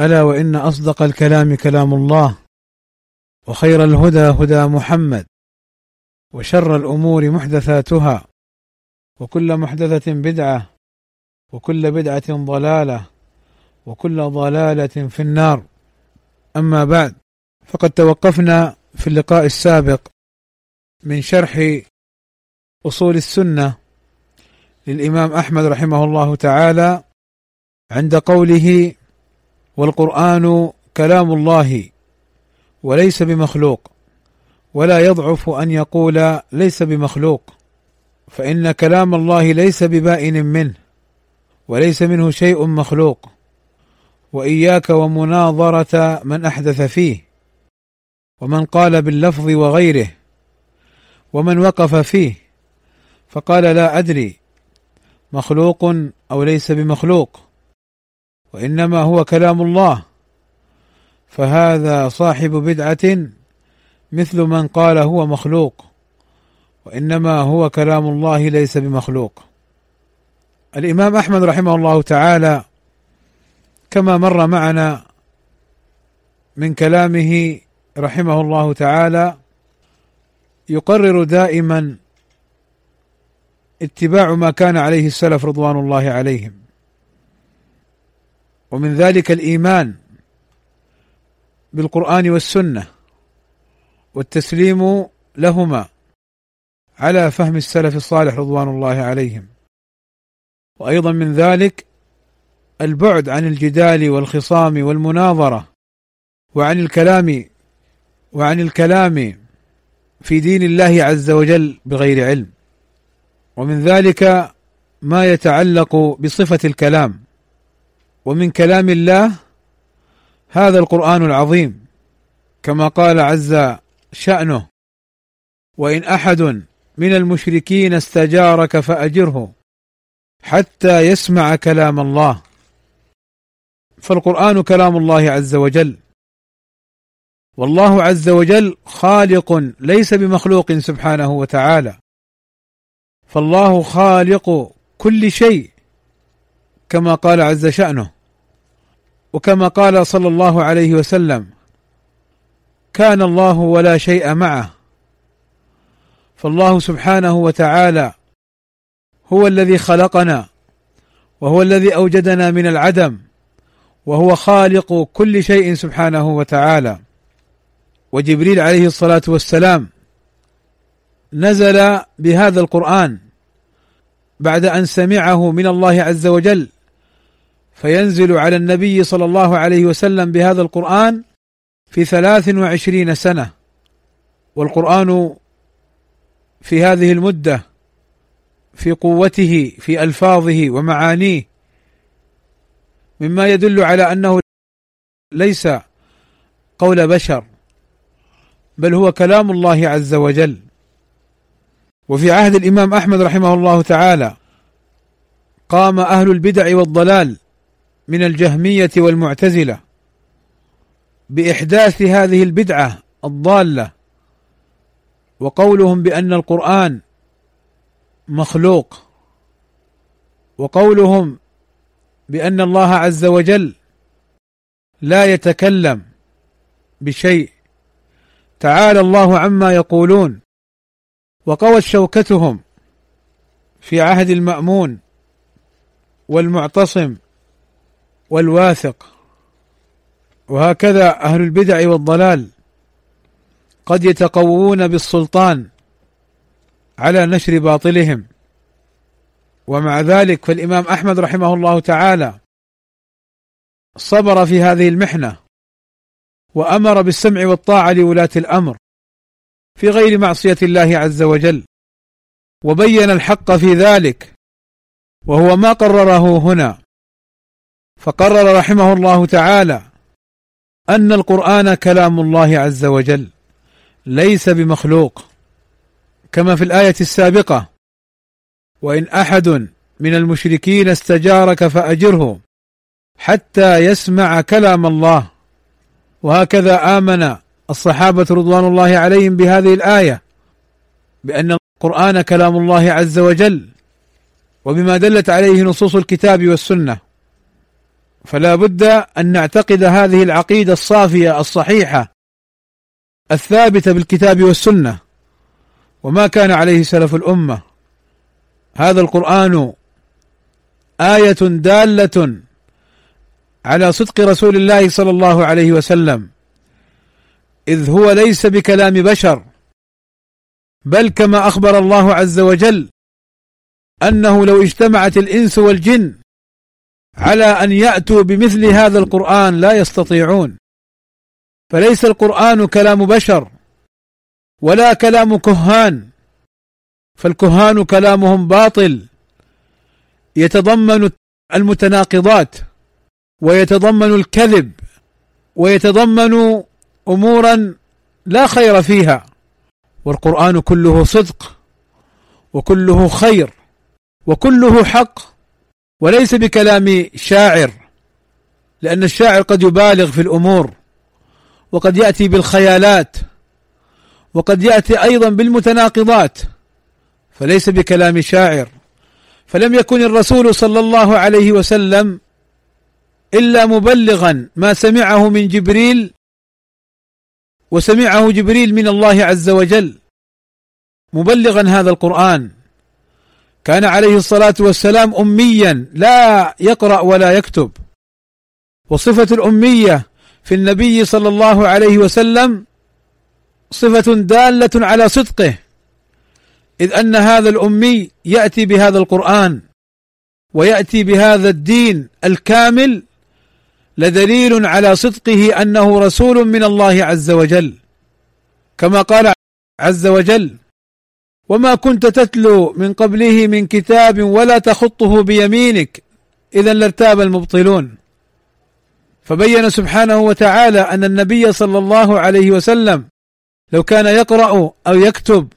ألا وإن أصدق الكلام كلام الله وخير الهدى هدى محمد وشر الأمور محدثاتها وكل محدثة بدعة وكل بدعة ضلالة وكل ضلالة في النار. أما بعد فقد توقفنا في اللقاء السابق من شرح أصول السنة للإمام أحمد رحمه الله تعالى عند قوله والقرآن كلام الله وليس بمخلوق ولا يضعف أن يقول ليس بمخلوق فإن كلام الله ليس ببائن منه وليس منه شيء مخلوق وإياك ومناظرة من أحدث فيه ومن قال باللفظ وغيره ومن وقف فيه فقال لا أدري مخلوق أو ليس بمخلوق. وإنما هو كلام الله. فهذا صاحب بدعة مثل من قال هو مخلوق وإنما هو كلام الله ليس بمخلوق. الإمام أحمد رحمه الله تعالى كما مر معنا من كلامه رحمه الله تعالى يقرر دائما اتباع ما كان عليه السلف رضوان الله عليهم. ومن ذلك الإيمان بالقرآن والسنة والتسليم لهما على فهم السلف الصالح رضوان الله عليهم. وأيضا من ذلك البعد عن الجدال والخصام والمناظرة وعن الكلام وعن الكلام في دين الله عز وجل بغير علم. ومن ذلك ما يتعلق بصفة الكلام. ومن كلام الله هذا القرآن العظيم كما قال عز شأنه وإن أحد من المشركين استجارك فأجره حتى يسمع كلام الله فالقرآن كلام الله عز وجل. والله عز وجل خالق ليس بمخلوق سبحانه وتعالى. فالله خالق كل شيء كما قال عز شأنه. وكما قال صلى الله عليه وسلم كان الله ولا شيء معه. فالله سبحانه وتعالى هو الذي خلقنا وهو الذي أوجدنا من العدم وهو خالق كل شيء سبحانه وتعالى. وجبريل عليه الصلاة والسلام نزل بهذا القرآن بعد أن سمعه من الله عز وجل. فينزل على النبي صلى الله عليه وسلم بهذا القرآن في ثلاث وعشرين سنة. والقرآن في هذه المدة في قوته في ألفاظه ومعانيه مما يدل على أنه ليس قول بشر بل هو كلام الله عز وجل. وفي عهد الإمام أحمد رحمه الله تعالى قام أهل البدع والضلال من الجهمية والمعتزلة بإحداث هذه البدعة الضالة وقولهم بأن القرآن مخلوق وقولهم بأن الله عز وجل لا يتكلم بشيء تعالى الله عما يقولون وقوت شوكتهم في عهد المأمون والمعتصم والواثق. وهكذا أهل البدع والضلال قد يتقوون بالسلطان على نشر باطلهم. ومع ذلك فالإمام أحمد رحمه الله تعالى صبر في هذه المحنة وأمر بالسمع والطاعة لولاة الأمر في غير معصية الله عز وجل وبين الحق في ذلك وهو ما قرره هنا. فقرر رحمه الله تعالى أن القرآن كلام الله عز وجل ليس بمخلوق كما في الآية السابقة وإن أحد من المشركين استجارك فأجره حتى يسمع كلام الله وهكذا آمن الصحابة رضوان الله عليهم بهذه الآية بأن القرآن كلام الله عز وجل وبما دلت عليه نصوص الكتاب والسنة. فلا بد أن نعتقد هذه العقيدة الصافية الصحيحة الثابتة بالكتاب والسنة وما كان عليه سلف الأمة. هذا القرآن آية دالة على صدق رسول الله صلى الله عليه وسلم إذ هو ليس بكلام بشر بل كما أخبر الله عز وجل أنه لو اجتمعت الإنس والجن على أن يأتوا بمثل هذا القرآن لا يستطيعون. فليس القرآن كلام بشر ولا كلام كهان فالكهان كلامهم باطل. يتضمن المتناقضات ويتضمن الكذب ويتضمن أمورا لا خير فيها. والقرآن كله صدق وكله خير وكله حق. وليس بكلام شاعر لأن الشاعر قد يبالغ في الأمور وقد يأتي بالخيالات وقد يأتي أيضا بالمتناقضات فليس بكلام شاعر. فلم يكن الرسول صلى الله عليه وسلم إلا مبلغا ما سمعه من جبريل وسمعه جبريل من الله عز وجل مبلغا هذا القرآن. كان عليه الصلاة والسلام أميا لا يقرأ ولا يكتب. وصفة الأمية في النبي صلى الله عليه وسلم صفة دالة على صدقه إذ أن هذا الأمي يأتي بهذا القرآن ويأتي بهذا الدين الكامل لدليل على صدقه أنه رسول من الله عز وجل. كما قال عز وجل وما كنت تتلو من قبله من كتاب ولا تخطه بيمينك اذا لارتاب المبطلون. فبين سبحانه وتعالى أن النبي صلى الله عليه وسلم لو كان يقرأ أو يكتب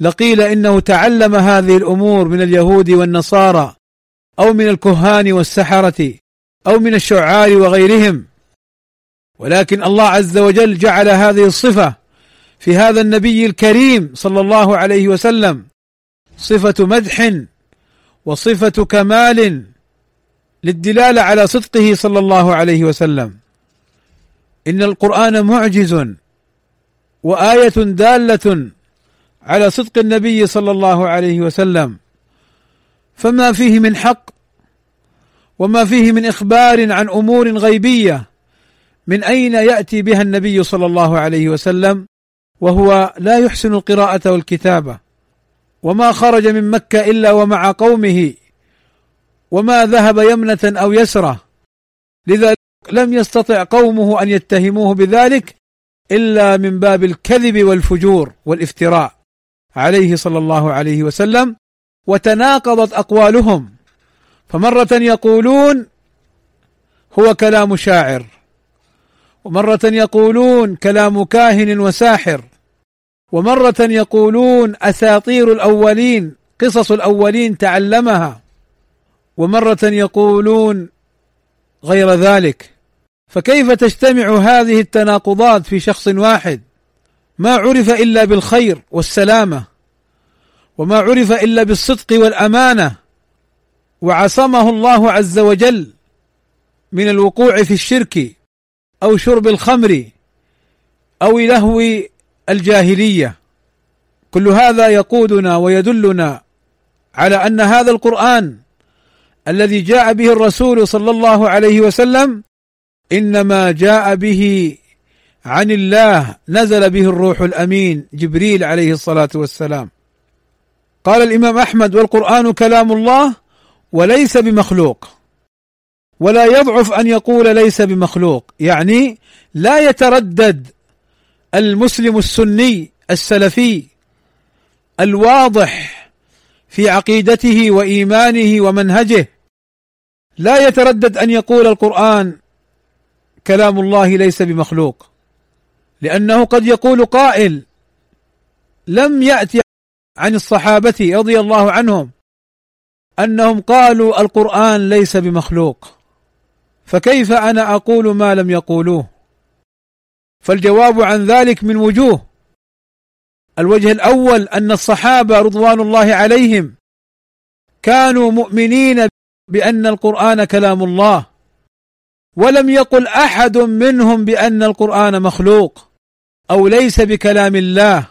لقيل إنه تعلم هذه الأمور من اليهود والنصارى أو من الكهان والسحرة أو من الشعار وغيرهم. ولكن الله عز وجل جعل هذه الصفة في هذا النبي الكريم صلى الله عليه وسلم صفة مدح وصفة كمال للدلالة على صدقه صلى الله عليه وسلم. إن القرآن معجز وآية دالة على صدق النبي صلى الله عليه وسلم. فما فيه من حق وما فيه من إخبار عن أمور غيبية من أين يأتي بها النبي صلى الله عليه وسلم؟ وهو لا يحسن القراءة والكتابة. وما خرج من مكة إلا ومع قومه. وما ذهب يمنة أو يسرة. لذا لم يستطع قومه أن يتهموه بذلك إلا من باب الكذب والفجور والافتراء عليه صلى الله عليه وسلم وتناقضت أقوالهم. فمرة يقولون هو كلام شاعر. ومرة يقولون كلام كاهن وساحر ومرة يقولون أساطير الأولين قصص الأولين تعلمها ومرة يقولون غير ذلك. فكيف تجتمع هذه التناقضات في شخص واحد؟ ما عرف إلا بالخير والسلامة وما عرف إلا بالصدق والأمانة وعصمه الله عز وجل من الوقوع في الشرك. أو شرب الخمر أو لهو الجاهلية. كل هذا يقودنا ويدلنا على أن هذا القرآن الذي جاء به الرسول صلى الله عليه وسلم إنما جاء به عن الله نزل به الروح الأمين جبريل عليه الصلاة والسلام. قال الإمام أحمد والقرآن كلام الله وليس بمخلوق. ولا يضعف أن يقول ليس بمخلوق. يعني لا يتردد المسلم السني السلفي الواضح في عقيدته وإيمانه ومنهجه. لا يتردد أن يقول القرآن كلام الله ليس بمخلوق. لأنه قد يقول قائل لم ياتي عن الصحابة رضي الله عنهم أنهم قالوا القرآن ليس بمخلوق. فكيف أنا أقول ما لم يقولوه؟ فالجواب عن ذلك من وجوه. الوجه الأول أن الصحابة رضوان الله عليهم كانوا مؤمنين بأن القرآن كلام الله ولم يقل أحد منهم بأن القرآن مخلوق أو ليس بكلام الله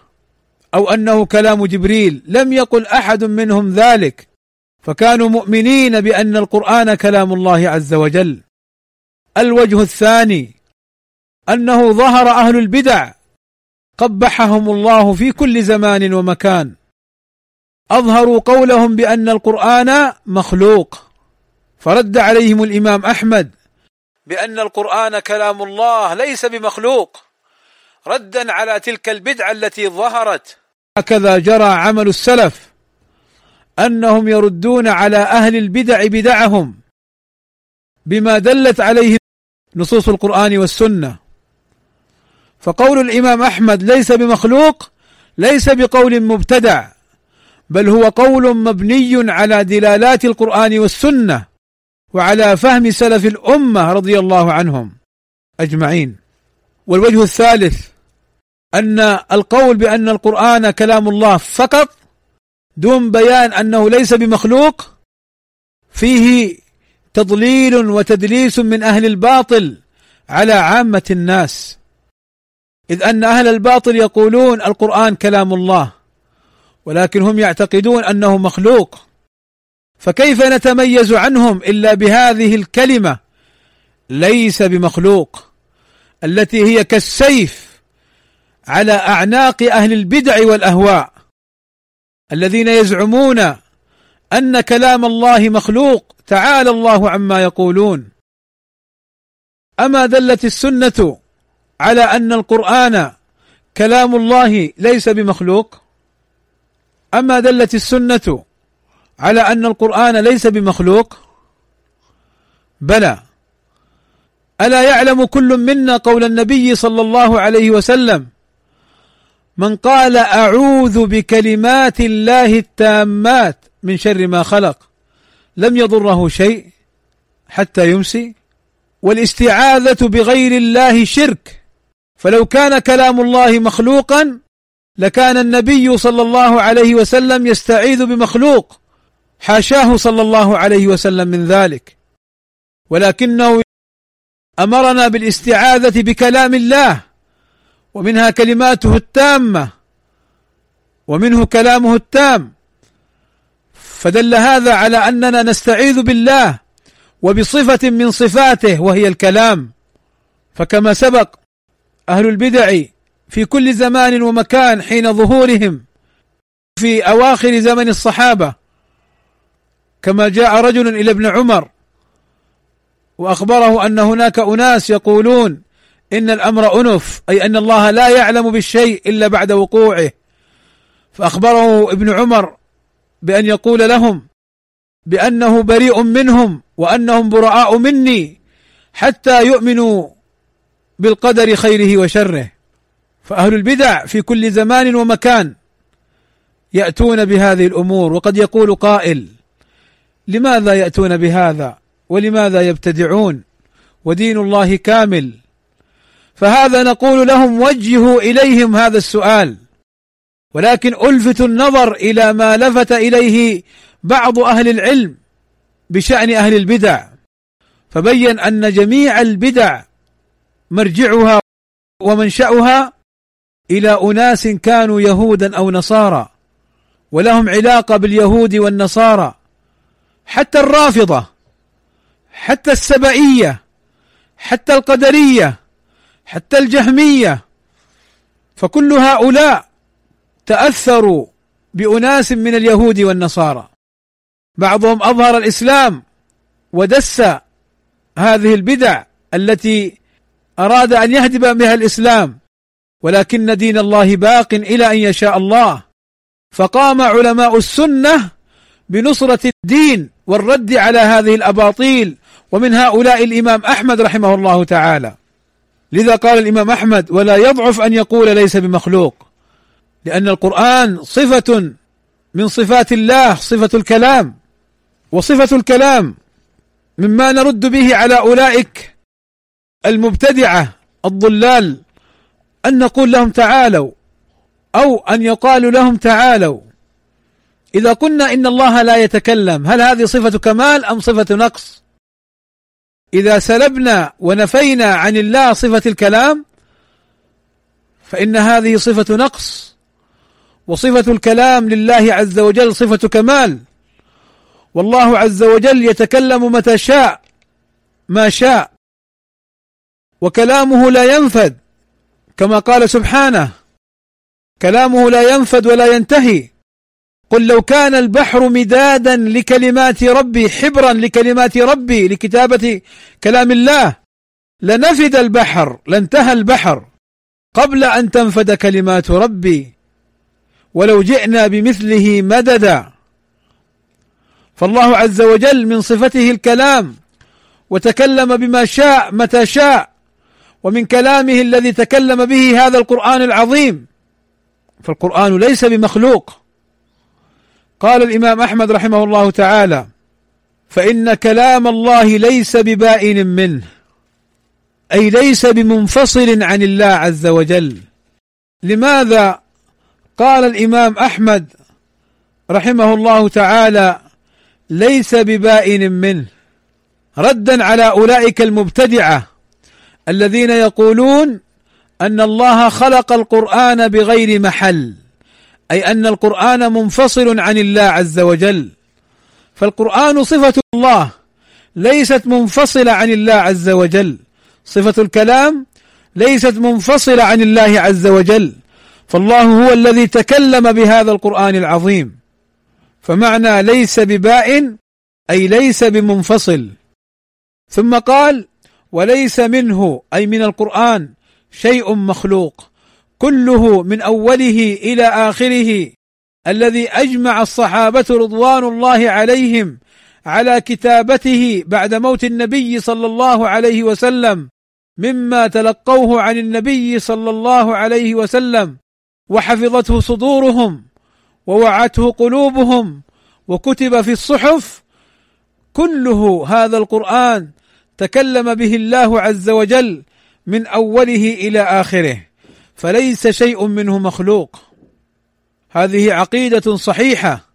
أو أنه كلام جبريل لم يقل أحد منهم ذلك. فكانوا مؤمنين بأن القرآن كلام الله عز وجل. الوجه الثاني أنه ظهر أهل البدع قبحهم الله في كل زمان ومكان. أظهروا قولهم بأن القرآن مخلوق. فرد عليهم الإمام أحمد بأن القرآن كلام الله ليس بمخلوق. ردا على تلك البدعة التي ظهرت. هكذا جرى عمل السلف أنهم يردون على أهل البدع بدعهم بما دلت عليه نصوص القرآن والسنة. فقول الإمام أحمد ليس بمخلوق ليس بقول مبتدع بل هو قول مبني على دلالات القرآن والسنة وعلى فهم سلف الأمة رضي الله عنهم أجمعين. والوجه الثالث أن القول بأن القرآن كلام الله فقط دون بيان أنه ليس بمخلوق فيه تضليل وتدليس من أهل الباطل على عامة الناس. إذ أن أهل الباطل يقولون القرآن كلام الله ولكن هم يعتقدون أنه مخلوق. فكيف نتميز عنهم إلا بهذه الكلمة ليس بمخلوق التي هي كالسيف على أعناق أهل البدع والأهواء الذين يزعمون أن كلام الله مخلوق. تعالى الله عما يقولون. أما دلت السنة على أن القرآن كلام الله ليس بمخلوق؟ أما دلت السنة على أن القرآن ليس بمخلوق؟ بلى. ألا يعلم كل منا قول النبي صلى الله عليه وسلم؟ من قال أعوذ بكلمات الله التامات. من شر ما خلق. لم يضره شيء حتى يمسي. والاستعاذة بغير الله شرك. فلو كان كلام الله مخلوقا لكان النبي صلى الله عليه وسلم يستعيذ بمخلوق. حاشاه صلى الله عليه وسلم من ذلك. ولكنه أمرنا بالاستعاذة بكلام الله. ومنها كلماته التامة. ومنه كلامه التام. فدل هذا على أننا نستعيذ بالله وبصفة من صفاته وهي الكلام. فكما سبق أهل البدع في كل زمان ومكان حين ظهورهم في أواخر زمن الصحابة كما جاء رجل إلى ابن عمر وأخبره أن هناك أناس يقولون إن الأمر أنف أي أن الله لا يعلم بالشيء إلا بعد وقوعه. فأخبره ابن عمر بأن يقول لهم بأنه بريء منهم وأنهم براء مني حتى يؤمنوا بالقدر خيره وشره. فأهل البدع في كل زمان ومكان يأتون بهذه الأمور وقد يقول قائل لماذا يأتون بهذا؟ ولماذا يبتدعون؟ ودين الله كامل. فهذا نقول لهم وجهوا إليهم هذا السؤال. ولكن ألفت النظر إلى ما لفت إليه بعض أهل العلم بشأن أهل البدع فبين أن جميع البدع مرجعها ومنشأها إلى أناس كانوا يهودا أو نصارى ولهم علاقة باليهود والنصارى حتى الرافضة حتى السبائيه حتى القدرية حتى الجهمية فكل هؤلاء تأثروا بأناس من اليهود والنصارى. بعضهم أظهر الإسلام ودس هذه البدع التي أراد أن يهدم بها الإسلام ولكن دين الله باق إلى أن يشاء الله. فقام علماء السنة بنصرة الدين والرد على هذه الأباطيل ومن هؤلاء الإمام أحمد رحمه الله تعالى. لذا قال الإمام أحمد ولا يضعف أن يقول ليس بمخلوق. لأن القرآن صفة من صفات الله صفة الكلام. وصفة الكلام مما نرد به على أولئك المبتدعة الضلال أن نقول لهم تعالوا أو أن يقال لهم تعالوا. إذا قلنا إن الله لا يتكلم هل هذه صفة كمال أم صفة نقص؟ إذا سلبنا ونفينا عن الله صفة الكلام فإن هذه صفة نقص. وصفة الكلام لله عز وجل صفة كمال. والله عز وجل يتكلم متى شاء ما شاء. وكلامه لا ينفد كما قال سبحانه. كلامه لا ينفد ولا ينتهي. قل لو كان البحر مدادا لكلمات ربي حبرا لكلمات ربي لكتابة كلام الله لنفد البحر لانتهى البحر. قبل أن تنفد كلمات ربي. ولو جئنا بمثله مددا. فالله عز وجل من صفته الكلام وتكلم بما شاء متى شاء ومن كلامه الذي تكلم به هذا القرآن العظيم. فالقرآن ليس بمخلوق. قال الإمام أحمد رحمه الله تعالى فإن كلام الله ليس ببائن منه أي ليس بمنفصل عن الله عز وجل. لماذا قال الإمام أحمد رحمه الله تعالى ليس ببائن منه. ردا على أولئك المبتدعة الذين يقولون أن الله خلق القرآن بغير محل أي أن القرآن منفصل عن الله عز وجل. فالقرآن صفة الله ليست منفصلة عن الله عز وجل. صفة الكلام ليست منفصلة عن الله عز وجل. فالله هو الذي تكلم بهذا القرآن العظيم. فمعنى ليس بباء أي ليس بمنفصل. ثم قال وليس منه أي من القرآن شيء مخلوق. كله من أوله إلى آخره الذي أجمع الصحابة رضوان الله عليهم على كتابته بعد موت النبي صلى الله عليه وسلم مما تلقوه عن النبي صلى الله عليه وسلم. وحفظته صدورهم ووعته قلوبهم وكتب في الصحف. كله هذا القرآن تكلم به الله عز وجل من أوله إلى آخره فليس شيء منه مخلوق. هذه عقيدة صحيحة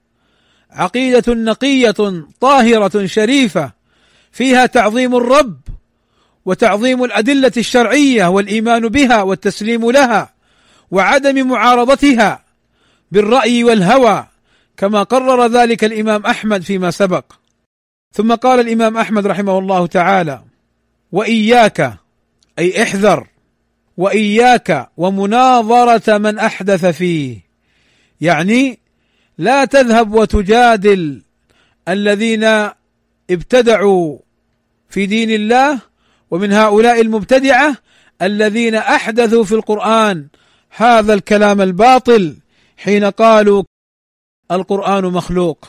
عقيدة نقية طاهرة شريفة فيها تعظيم الرب وتعظيم الأدلة الشرعية والإيمان بها والتسليم لها. وعدم معارضتها بالرأي والهوى كما قرر ذلك الإمام أحمد فيما سبق. ثم قال الإمام أحمد رحمه الله تعالى وإياك أي احذر وإياك ومناظرة من أحدث فيه. يعني لا تذهب وتجادل الذين ابتدعوا في دين الله ومن هؤلاء المبتدعة الذين أحدثوا في القرآن هذا الكلام الباطل حين قالوا القرآن مخلوق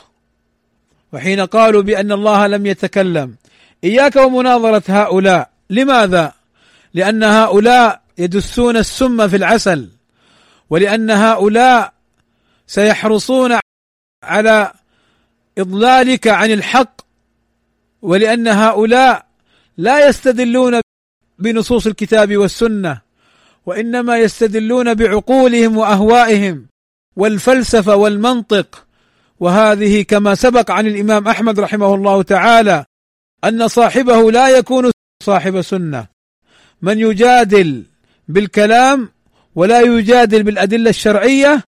وحين قالوا بأن الله لم يتكلم. إياك ومناظرة هؤلاء. لماذا؟ لأن هؤلاء يدسون السم في العسل ولأن هؤلاء سيحرصون على إضلالك عن الحق ولأن هؤلاء لا يستدلون بنصوص الكتاب والسنة. وإنما يستدلون بعقولهم وأهوائهم والفلسفة والمنطق. وهذه كما سبق عن الإمام أحمد رحمه الله تعالى أن صاحبه لا يكون صاحب سنة. من يجادل بالكلام ولا يجادل بالأدلة الشرعية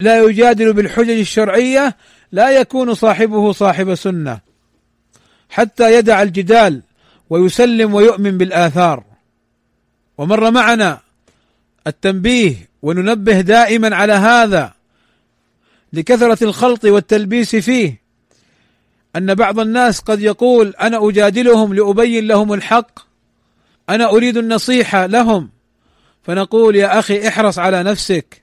لا يجادل بالحجج الشرعية لا يكون صاحبه صاحب سنة. حتى يدع الجدال ويسلم ويؤمن بالآثار. ومر معنا التنبيه وننبه دائما على هذا لكثرة الخلط والتلبيس فيه. أن بعض الناس قد يقول أنا أجادلهم لأبين لهم الحق أنا أريد النصيحة لهم فنقول يا أخي احرص على نفسك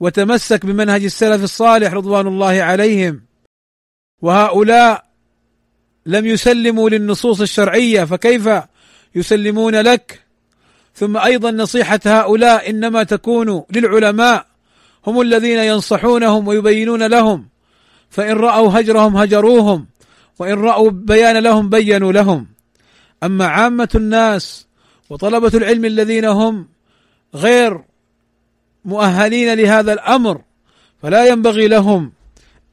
وتمسك بمنهج السلف الصالح رضوان الله عليهم. وهؤلاء لم يسلموا للنصوص الشرعية فكيف يسلمون لك؟ ثم أيضا نصيحة هؤلاء إنما تكون للعلماء هم الذين ينصحونهم ويبينون لهم فإن رأوا هجرهم هجروهم وإن رأوا بيان لهم بينوا لهم. أما عامة الناس وطلبة العلم الذين هم غير مؤهلين لهذا الأمر فلا ينبغي لهم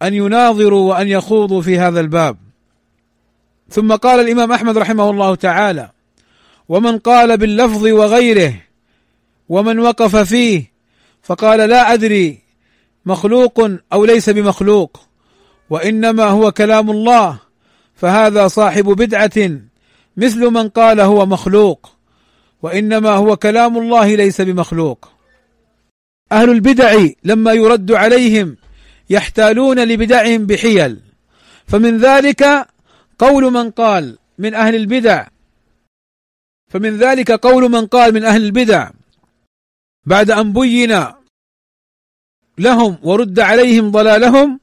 أن يناظروا وأن يخوضوا في هذا الباب. ثم قال الإمام أحمد رحمه الله تعالى ومن قال باللفظ وغيره ومن وقف فيه فقال لا أدري مخلوق أو ليس بمخلوق وإنما هو كلام الله فهذا صاحب بدعة مثل من قال هو مخلوق وإنما هو كلام الله ليس بمخلوق. أهل البدع لما يرد عليهم يحتالون لبدعهم بحيل فمن ذلك قول من قال من أهل البدع فمن ذلك قول من قال من أهل البدع بعد أن بين لهم ورد عليهم ضلالهم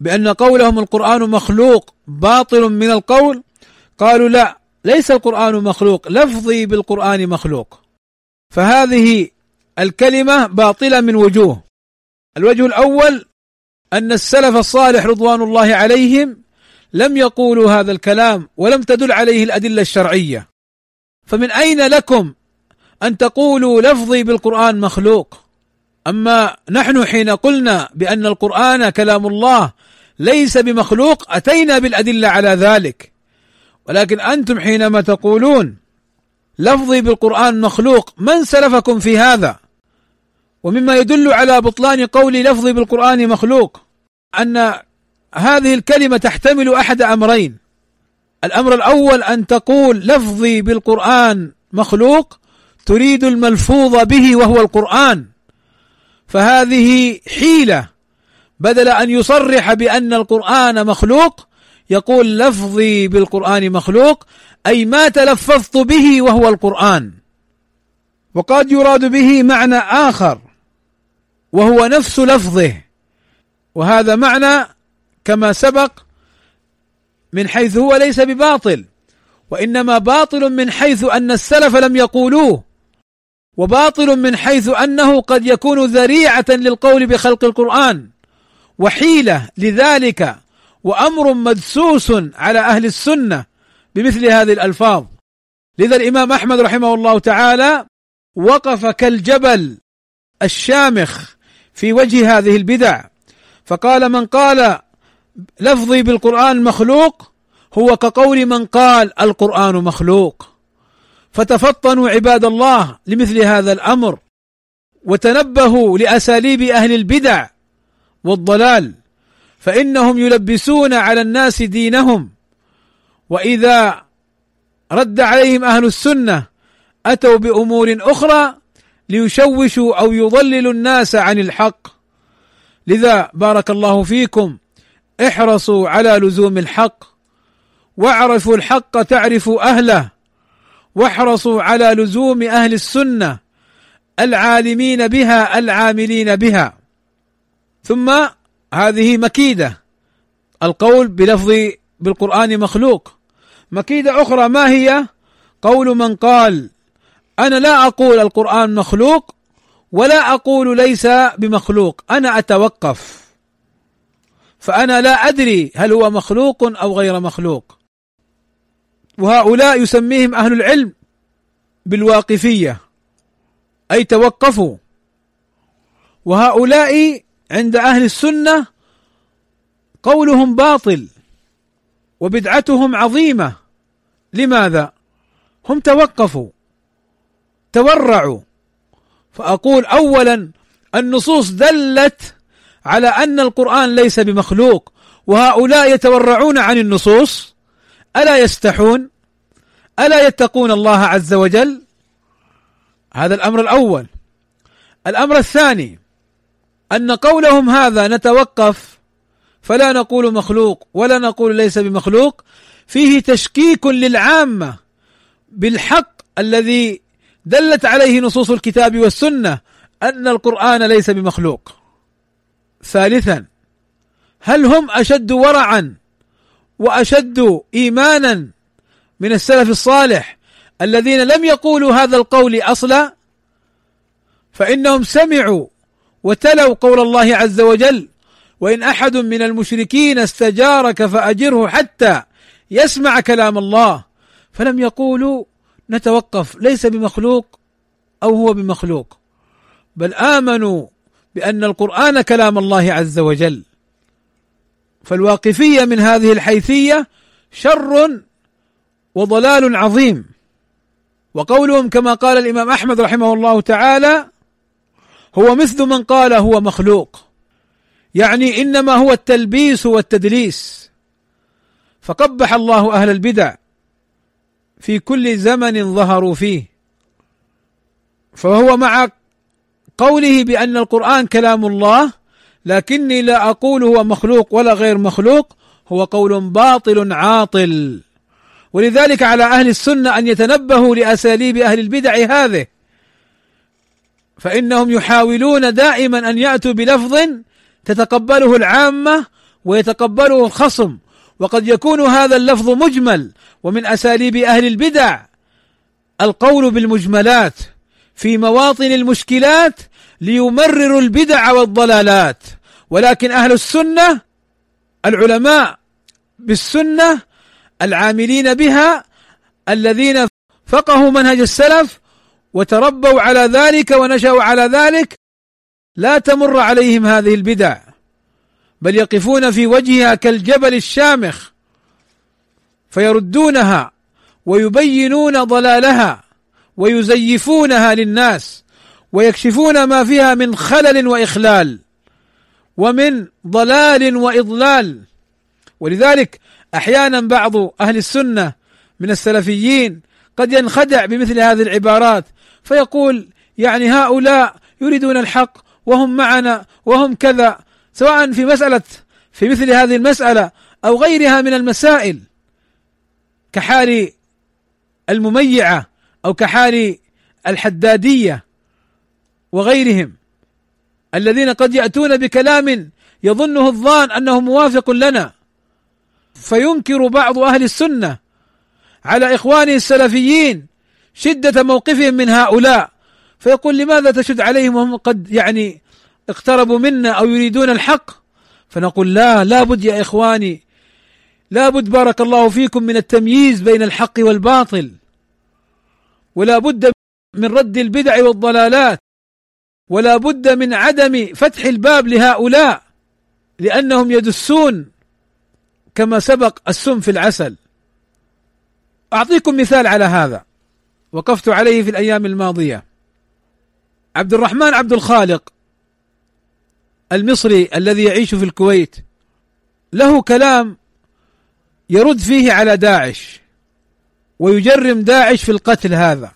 بأن قولهم القرآن مخلوق باطل من القول قالوا لا ليس القرآن مخلوق لفظي بالقرآن مخلوق. فهذه الكلمة باطلة من وجوه. الوجه الأول أن السلف الصالح رضوان الله عليهم لم يقولوا هذا الكلام ولم تدل عليه الأدلة الشرعية. فمن أين لكم أن تقولوا لفظي بالقرآن مخلوق؟ أما نحن حين قلنا بأن القرآن كلام الله ليس بمخلوق أتينا بالأدلة على ذلك. ولكن أنتم حينما تقولون لفظي بالقرآن مخلوق من سلفكم في هذا؟ ومما يدل على بطلان قول لفظي بالقرآن مخلوق أن هذه الكلمة تحتمل أحد أمرين. الأمر الأول أن تقول لفظي بالقرآن مخلوق تريد الملفوظ به وهو القرآن. فهذه حيلة. بدل أن يصرح بأن القرآن مخلوق يقول لفظي بالقرآن مخلوق أي ما تلفظت به وهو القرآن. وقد يراد به معنى آخر وهو نفس لفظه. وهذا معنى كما سبق من حيث هو ليس بباطل وإنما باطل من حيث أن السلف لم يقولوه وباطل من حيث أنه قد يكون ذريعة للقول بخلق القرآن وحيلة لذلك وأمر مدسوس على أهل السنة بمثل هذه الألفاظ. لذا الإمام أحمد رحمه الله تعالى وقف كالجبل الشامخ في وجه هذه البدع فقال من قال لفظي بالقرآن مخلوق هو كقول من قال القرآن مخلوق. فتفطنوا عباد الله لمثل هذا الأمر وتنبهوا لأساليب أهل البدع والضلال فإنهم يلبسون على الناس دينهم. وإذا رد عليهم أهل السنة أتوا بأمور أخرى ليشوشوا أو يضللوا الناس عن الحق. لذا بارك الله فيكم. احرصوا على لزوم الحق واعرفوا الحق تعرفوا أهله واحرصوا على لزوم أهل السنة العالمين بها العاملين بها. ثم هذه مكيدة القول بلفظ بالقرآن مخلوق. مكيدة أخرى ما هي؟ قول من قال أنا لا أقول القرآن مخلوق ولا أقول ليس بمخلوق أنا أتوقف. فأنا لا أدري هل هو مخلوق أو غير مخلوق. وهؤلاء يسميهم أهل العلم بالواقفية أي توقفوا. وهؤلاء عند أهل السنة قولهم باطل وبدعتهم عظيمة. لماذا؟ هم توقفوا تورعوا. فأقول اولا النصوص دلت على أن القرآن ليس بمخلوق وهؤلاء يتورعون عن النصوص ألا يستحون؟ ألا يتقون الله عز وجل؟ هذا الأمر الأول. الأمر الثاني أن قولهم هذا نتوقف فلا نقول مخلوق ولا نقول ليس بمخلوق فيه تشكيك للعامة بالحق الذي دلت عليه نصوص الكتاب والسنة أن القرآن ليس بمخلوق. ثالثا هل هم أشد ورعا وأشد ايمانا من السلف الصالح الذين لم يقولوا هذا القول أصلا؟ فإنهم سمعوا وتلوا قول الله عز وجل وإن أحد من المشركين استجارك فأجره حتى يسمع كلام الله فلم يقولوا نتوقف ليس بمخلوق أو هو بمخلوق بل آمنوا بأن القرآن كلام الله عز وجل. فالواقفية من هذه الحيثية شر وضلال عظيم. وقولهم كما قال الإمام أحمد رحمه الله تعالى هو مثل من قال هو مخلوق. يعني إنما هو التلبيس والتدليس. فقبح الله أهل البدع في كل زمن ظهروا فيه. فهو مع قوله بأن القرآن كلام الله لكني لا أقول هو مخلوق ولا غير مخلوق هو قول باطل عاطل. ولذلك على أهل السنة أن يتنبهوا لأساليب أهل البدع هذه. فإنهم يحاولون دائما أن يأتوا بلفظ تتقبله العامة ويتقبله الخصم. وقد يكون هذا اللفظ مجمل ومن أساليب أهل البدع القول بالمجملات. في مواطن المشكلات ليمرروا البدع والضلالات. ولكن أهل السنة العلماء بالسنة العاملين بها الذين فقهوا منهج السلف وتربوا على ذلك ونشأوا على ذلك لا تمر عليهم هذه البدع. بل يقفون في وجهها كالجبل الشامخ فيردونها ويبينون ضلالها. ويزيفونها للناس ويكشفون ما فيها من خلل وإخلال ومن ضلال وإضلال. ولذلك أحيانا بعض أهل السنة من السلفيين قد ينخدع بمثل هذه العبارات فيقول يعني هؤلاء يريدون الحق وهم معنا وهم كذا سواء في مسألة في مثل هذه المسألة أو غيرها من المسائل كحال المميعة أو كحال الحدادية وغيرهم الذين قد يأتون بكلام يظنه الظان أنه موافق لنا. فينكر بعض أهل السنة على اخوانه السلفيين شدة موقفهم من هؤلاء. فيقول لماذا تشد عليهم وهم قد يعني اقتربوا منا أو يريدون الحق؟ فنقول لا لابد يا إخواني لابد بارك الله فيكم من التمييز بين الحق والباطل. ولا بد من رد البدع والضلالات ولا بد من عدم فتح الباب لهؤلاء لأنهم يدسون كما سبق السم في العسل. أعطيكم مثال على هذا وقفت عليه في الأيام الماضية. عبد الرحمن عبد الخالق المصري الذي يعيش في الكويت له كلام يرد فيه على داعش. ويجرم داعش في القتل هذا.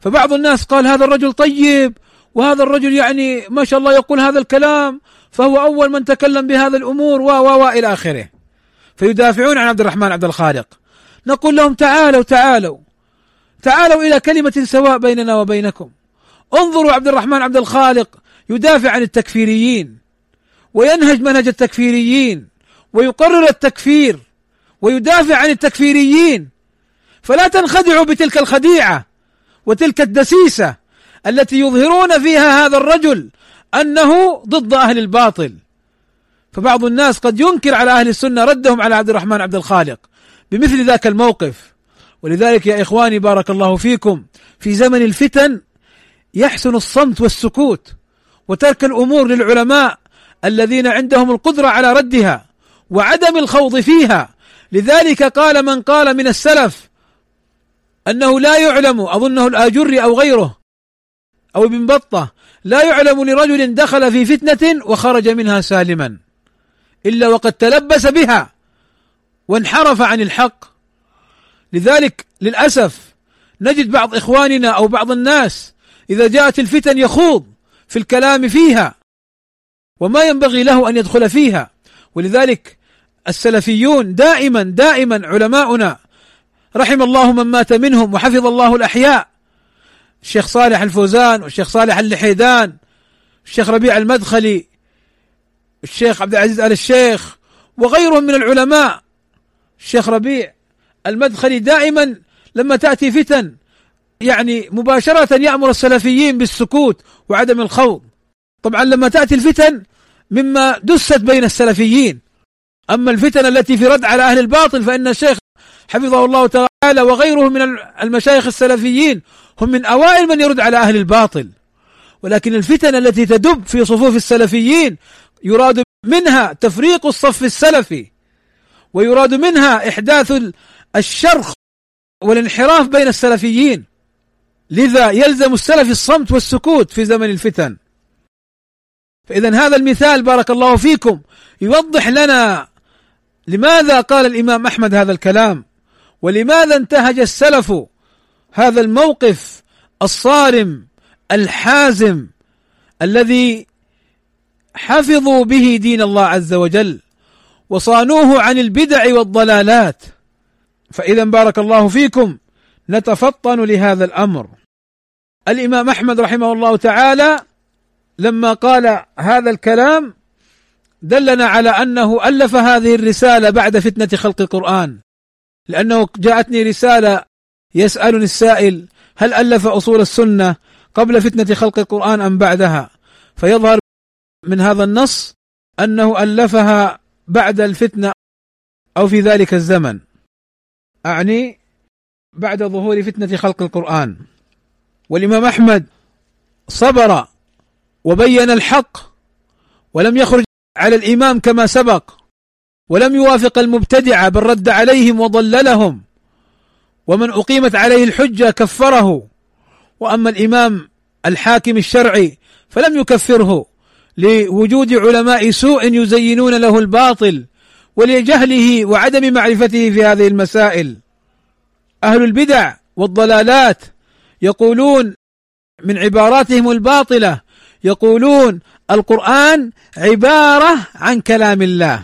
فبعض الناس قال هذا الرجل طيب وهذا الرجل يعني ما شاء الله يقول هذا الكلام فهو أول من تكلم بهذا الأمور و و و إلى آخره. فيدافعون عن عبد الرحمن عبد الخالق. نقول لهم تعالوا تعالوا. تعالوا إلى كلمة سواء بيننا وبينكم. انظروا عبد الرحمن عبد الخالق يدافع عن التكفيريين وينهج منهج التكفيريين ويقرر التكفير. ويدافع عن التكفيريين. فلا تنخدعوا بتلك الخديعة وتلك الدسيسة التي يظهرون فيها هذا الرجل أنه ضد أهل الباطل. فبعض الناس قد ينكر على أهل السنة ردهم على عبد الرحمن عبد الخالق بمثل ذاك الموقف. ولذلك يا إخواني بارك الله فيكم في زمن الفتن يحسن الصمت والسكوت وترك الأمور للعلماء الذين عندهم القدرة على ردها وعدم الخوض فيها. لذلك قال من قال من السلف أنه لا يعلم اظنه الآجري أو غيره أو ابن بطة لا يعلم لرجل دخل في فتنة وخرج منها سالما إلا وقد تلبس بها وانحرف عن الحق. لذلك للأسف نجد بعض إخواننا أو بعض الناس إذا جاءت الفتن يخوض في الكلام فيها وما ينبغي له أن يدخل فيها. ولذلك السلفيون دائما دائما علماؤنا. رحم الله من مات منهم وحفظ الله الأحياء. الشيخ صالح الفوزان والشيخ صالح اللحيدان الشيخ ربيع المدخلي الشيخ عبد العزيز آل الشيخ وغيرهم من العلماء. الشيخ ربيع المدخلي دائما لما تأتي فتن يعني مباشرة يأمر السلفيين بالسكوت وعدم الخوض. طبعا لما تأتي الفتن مما دست بين السلفيين. أما الفتن التي في رد على أهل الباطل فإن الشيخ حفظه الله تعالى وغيره من المشايخ السلفيين هم من أوائل من يرد على أهل الباطل. ولكن الفتن التي تدب في صفوف السلفيين يراد منها تفريق الصف السلفي ويراد منها إحداث الشرخ والانحراف بين السلفيين. لذا يلزم السلف الصمت والسكوت في زمن الفتن. فاذا هذا المثال بارك الله فيكم. يوضح لنا لماذا قال الإمام أحمد هذا الكلام؟ ولماذا انتهج السلف هذا الموقف الصارم الحازم الذي حفظوا به دين الله عز وجل وصانوه عن البدع والضلالات؟ فإذا بارك الله فيكم نتفطن لهذا الأمر. الإمام أحمد رحمه الله تعالى لما قال هذا الكلام دلنا على أنه ألف هذه الرسالة بعد فتنة خلق القرآن. لأنه جاءتني رسالة يسألني السائل هل ألف أصول السنة قبل فتنة خلق القرآن أم بعدها؟ فيظهر من هذا النص أنه ألفها بعد الفتنة أو في ذلك الزمن. أعني بعد ظهور فتنة خلق القرآن. والإمام أحمد صبر وبين الحق ولم يخرج على الإمام كما سبق ولم يوافق المبتدعه بل رد عليهم وضللهم ومن أقيمت عليه الحجة كفره وأما الإمام الحاكم الشرعي فلم يكفره لوجود علماء سوء يزينون له الباطل ولجهله وعدم معرفته في هذه المسائل. أهل البدع والضلالات يقولون من عباراتهم الباطلة يقولون القرآن عبارة عن كلام الله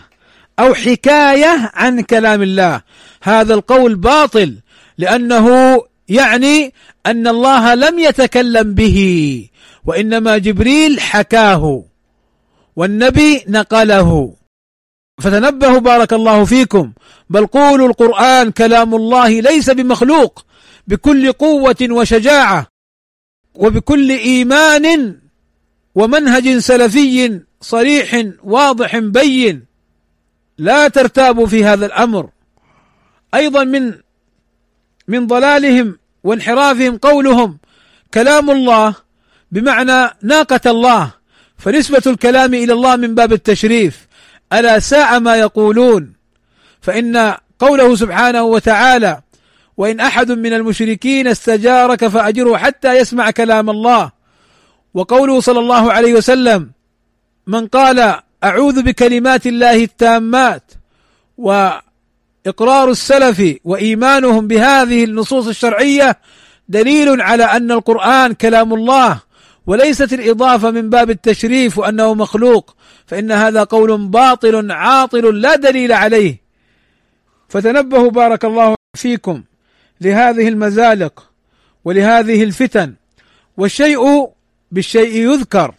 أو حكاية عن كلام الله. هذا القول باطل لأنه يعني أن الله لم يتكلم به وإنما جبريل حكاه والنبي نقله. فتنبهوا بارك الله فيكم. بل قولوا القرآن كلام الله ليس بمخلوق بكل قوة وشجاعة وبكل إيمان ومنهج سلفي صريح واضح بين لا ترتابوا في هذا الأمر. أيضا من من ضلالهم وانحرافهم قولهم كلام الله بمعنى ناقة الله فنسبة الكلام إلى الله من باب التشريف ألا ساء ما يقولون. فإن قوله سبحانه وتعالى وإن أحد من المشركين استجارك فأجره حتى يسمع كلام الله وقوله صلى الله عليه وسلم من قال أعوذ بكلمات الله التامات وإقرار السلف وإيمانهم بهذه النصوص الشرعية دليل على أن القرآن كلام الله وليست الإضافة من باب التشريف وأنه مخلوق فإن هذا قول باطل عاطل لا دليل عليه. فتنبهوا بارك الله فيكم لهذه المزالق ولهذه الفتن والشيء بالشيء يذكر.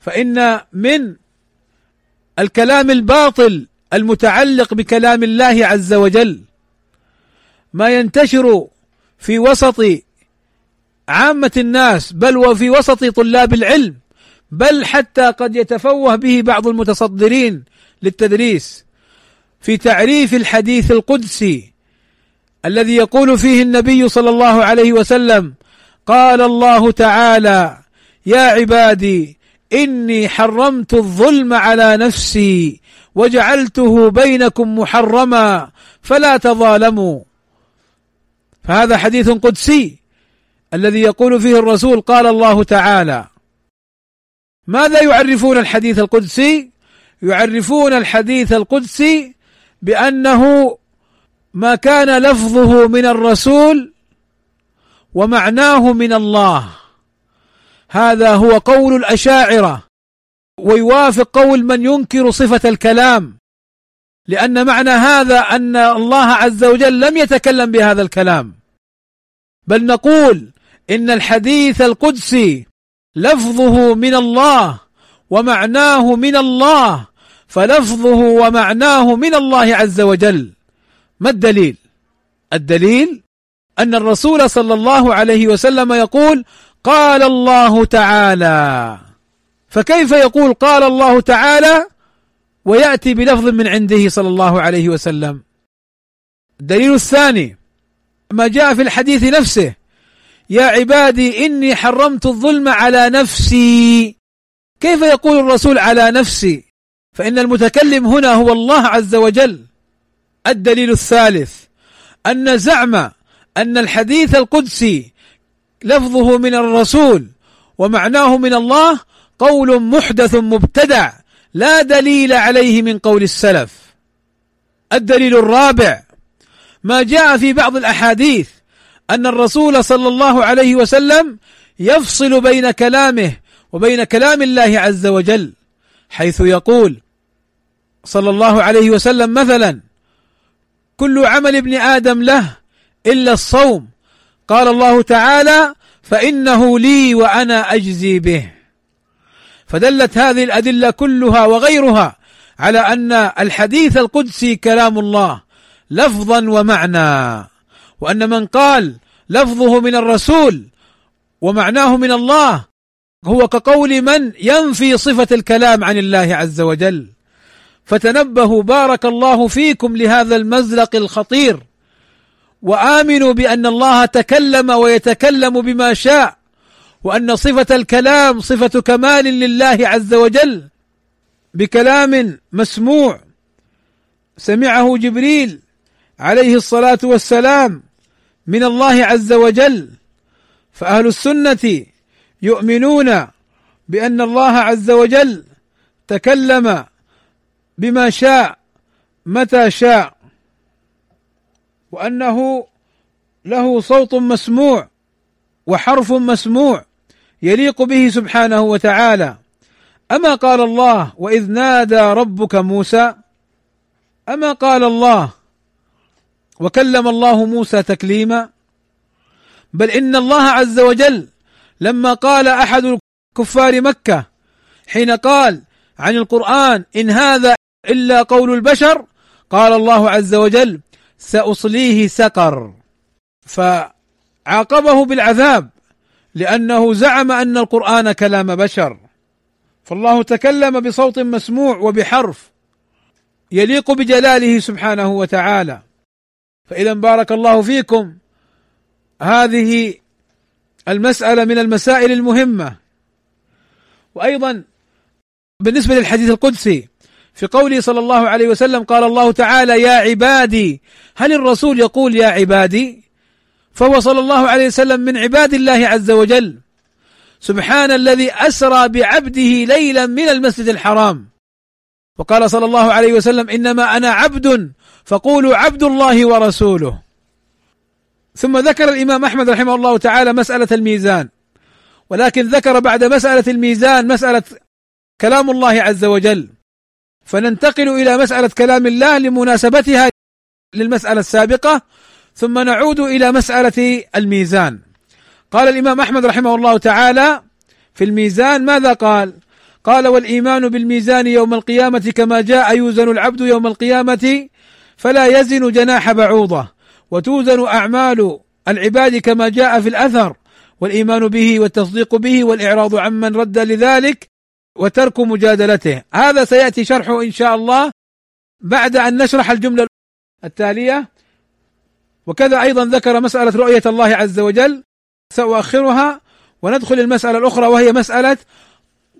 فإن من الكلام الباطل المتعلق بكلام الله عز وجل ما ينتشر في وسط عامة الناس بل وفي وسط طلاب العلم بل حتى قد يتفوه به بعض المتصدرين للتدريس في تعريف الحديث القدسي الذي يقول فيه النبي صلى الله عليه وسلم قال الله تعالى يا عبادي إني حرمت الظلم على نفسي وجعلته بينكم محرما فلا تظالموا. فهذا حديث قدسي الذي يقول فيه الرسول قال الله تعالى. ماذا يعرفون الحديث القدسي؟ يعرفون الحديث القدسي بأنه ما كان لفظه من الرسول ومعناه من الله. هذا هو قول الأشاعرة ويوافق قول من ينكر صفة الكلام لأن معنى هذا أن الله عز وجل لم يتكلم بهذا الكلام. بل نقول إن الحديث القدسي لفظه من الله ومعناه من الله فلفظه ومعناه من الله عز وجل. ما الدليل؟ الدليل أن الرسول صلى الله عليه وسلم يقول قال الله تعالى. فكيف يقول قال الله تعالى ويأتي بلفظ من عنده صلى الله عليه وسلم؟ الدليل الثاني ما جاء في الحديث نفسه يا عبادي إني حرمت الظلم على نفسي. كيف يقول الرسول على نفسي؟ فإن المتكلم هنا هو الله عز وجل. الدليل الثالث أن زعم أن الحديث القدسي لفظه من الرسول ومعناه من الله قول محدث مبتدع لا دليل عليه من قول السلف. الدليل الرابع ما جاء في بعض الأحاديث أن الرسول صلى الله عليه وسلم يفصل بين كلامه وبين كلام الله عز وجل حيث يقول صلى الله عليه وسلم مثلا كل عمل ابن آدم له إلا الصوم. قال الله تعالى فإنه لي وأنا أجزي به. فدلت هذه الأدلة كلها وغيرها على أن الحديث القدسي كلام الله لفظا ومعنى وأن من قال لفظه من الرسول ومعناه من الله هو كقول من ينفي صفة الكلام عن الله عز وجل. فتنبهوا بارك الله فيكم لهذا المزلق الخطير. وآمنوا بأن الله تكلم ويتكلم بما شاء وأن صفة الكلام صفة كمال لله عز وجل بكلام مسموع سمعه جبريل عليه الصلاة والسلام من الله عز وجل. فأهل السنة يؤمنون بأن الله عز وجل تكلم بما شاء متى شاء. وأنه له صوت مسموع وحرف مسموع يليق به سبحانه وتعالى. أما قال الله وإذ نادى ربك موسى أما قال الله وكلم الله موسى تكليما بل إن الله عز وجل لما قال أحد كفار مكة حين قال عن القرآن إن هذا إلا قول البشر قال الله عز وجل سأصليه سقر. فعاقبه بالعذاب لأنه زعم أن القرآن كلام بشر. فالله تكلم بصوت مسموع وبحرف يليق بجلاله سبحانه وتعالى. فاذا بارك الله فيكم. هذه المسألة من المسائل المهمة. وأيضا بالنسبة للحديث القدسي في قوله صلى الله عليه وسلم قال الله تعالى يا عبادي هل الرسول يقول يا عبادي؟ فهو صلى الله عليه وسلم من عباد الله عز وجل. سبحان الذي أسرى بعبده ليلا من المسجد الحرام. وقال صلى الله عليه وسلم إنما أنا عبد فقولوا عبد الله ورسوله. ثم ذكر الإمام أحمد رحمه الله تعالى مسألة الميزان. ولكن ذكر بعد مسألة الميزان مسألة كلام الله عز وجل. فننتقل إلى مسألة كلام الله لمناسبتها للمسألة السابقة ثم نعود إلى مسألة الميزان قال الإمام أحمد رحمه الله تعالى في الميزان ماذا قال؟ قال والإيمان بالميزان يوم القيامة كما جاء يوزن العبد يوم القيامة فلا يزن جناح بعوضة وتوزن أعمال العباد كما جاء في الأثر والإيمان به والتصديق به والإعراض عمن رد لذلك وترك مجادلته. هذا سيأتي شرحه إن شاء الله بعد أن نشرح الجملة التالية. وكذا أيضا ذكر مسألة رؤية الله عز وجل. سأؤخرها وندخل المسألة الأخرى وهي مسألة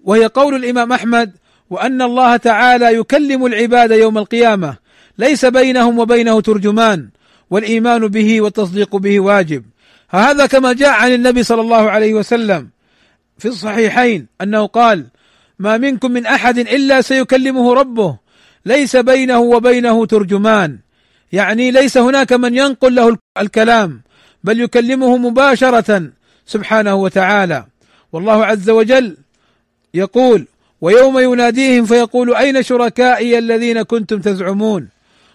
وهي قول الإمام أحمد وأن الله تعالى يكلم العباد يوم القيامة. ليس بينهم وبينه ترجمان والإيمان به والتصديق به واجب. هذا كما جاء عن النبي صلى الله عليه وسلم في الصحيحين أنه قال ما منكم من أحد إلا سيكلمه ربه. ليس بينه وبينه ترجمان. يعني ليس هناك من ينقل له الكلام بل يكلمه مباشرة سبحانه وتعالى. والله عز وجل يقول ويوم يناديهم فيقول أين شركائي الذين كنتم تزعمون؟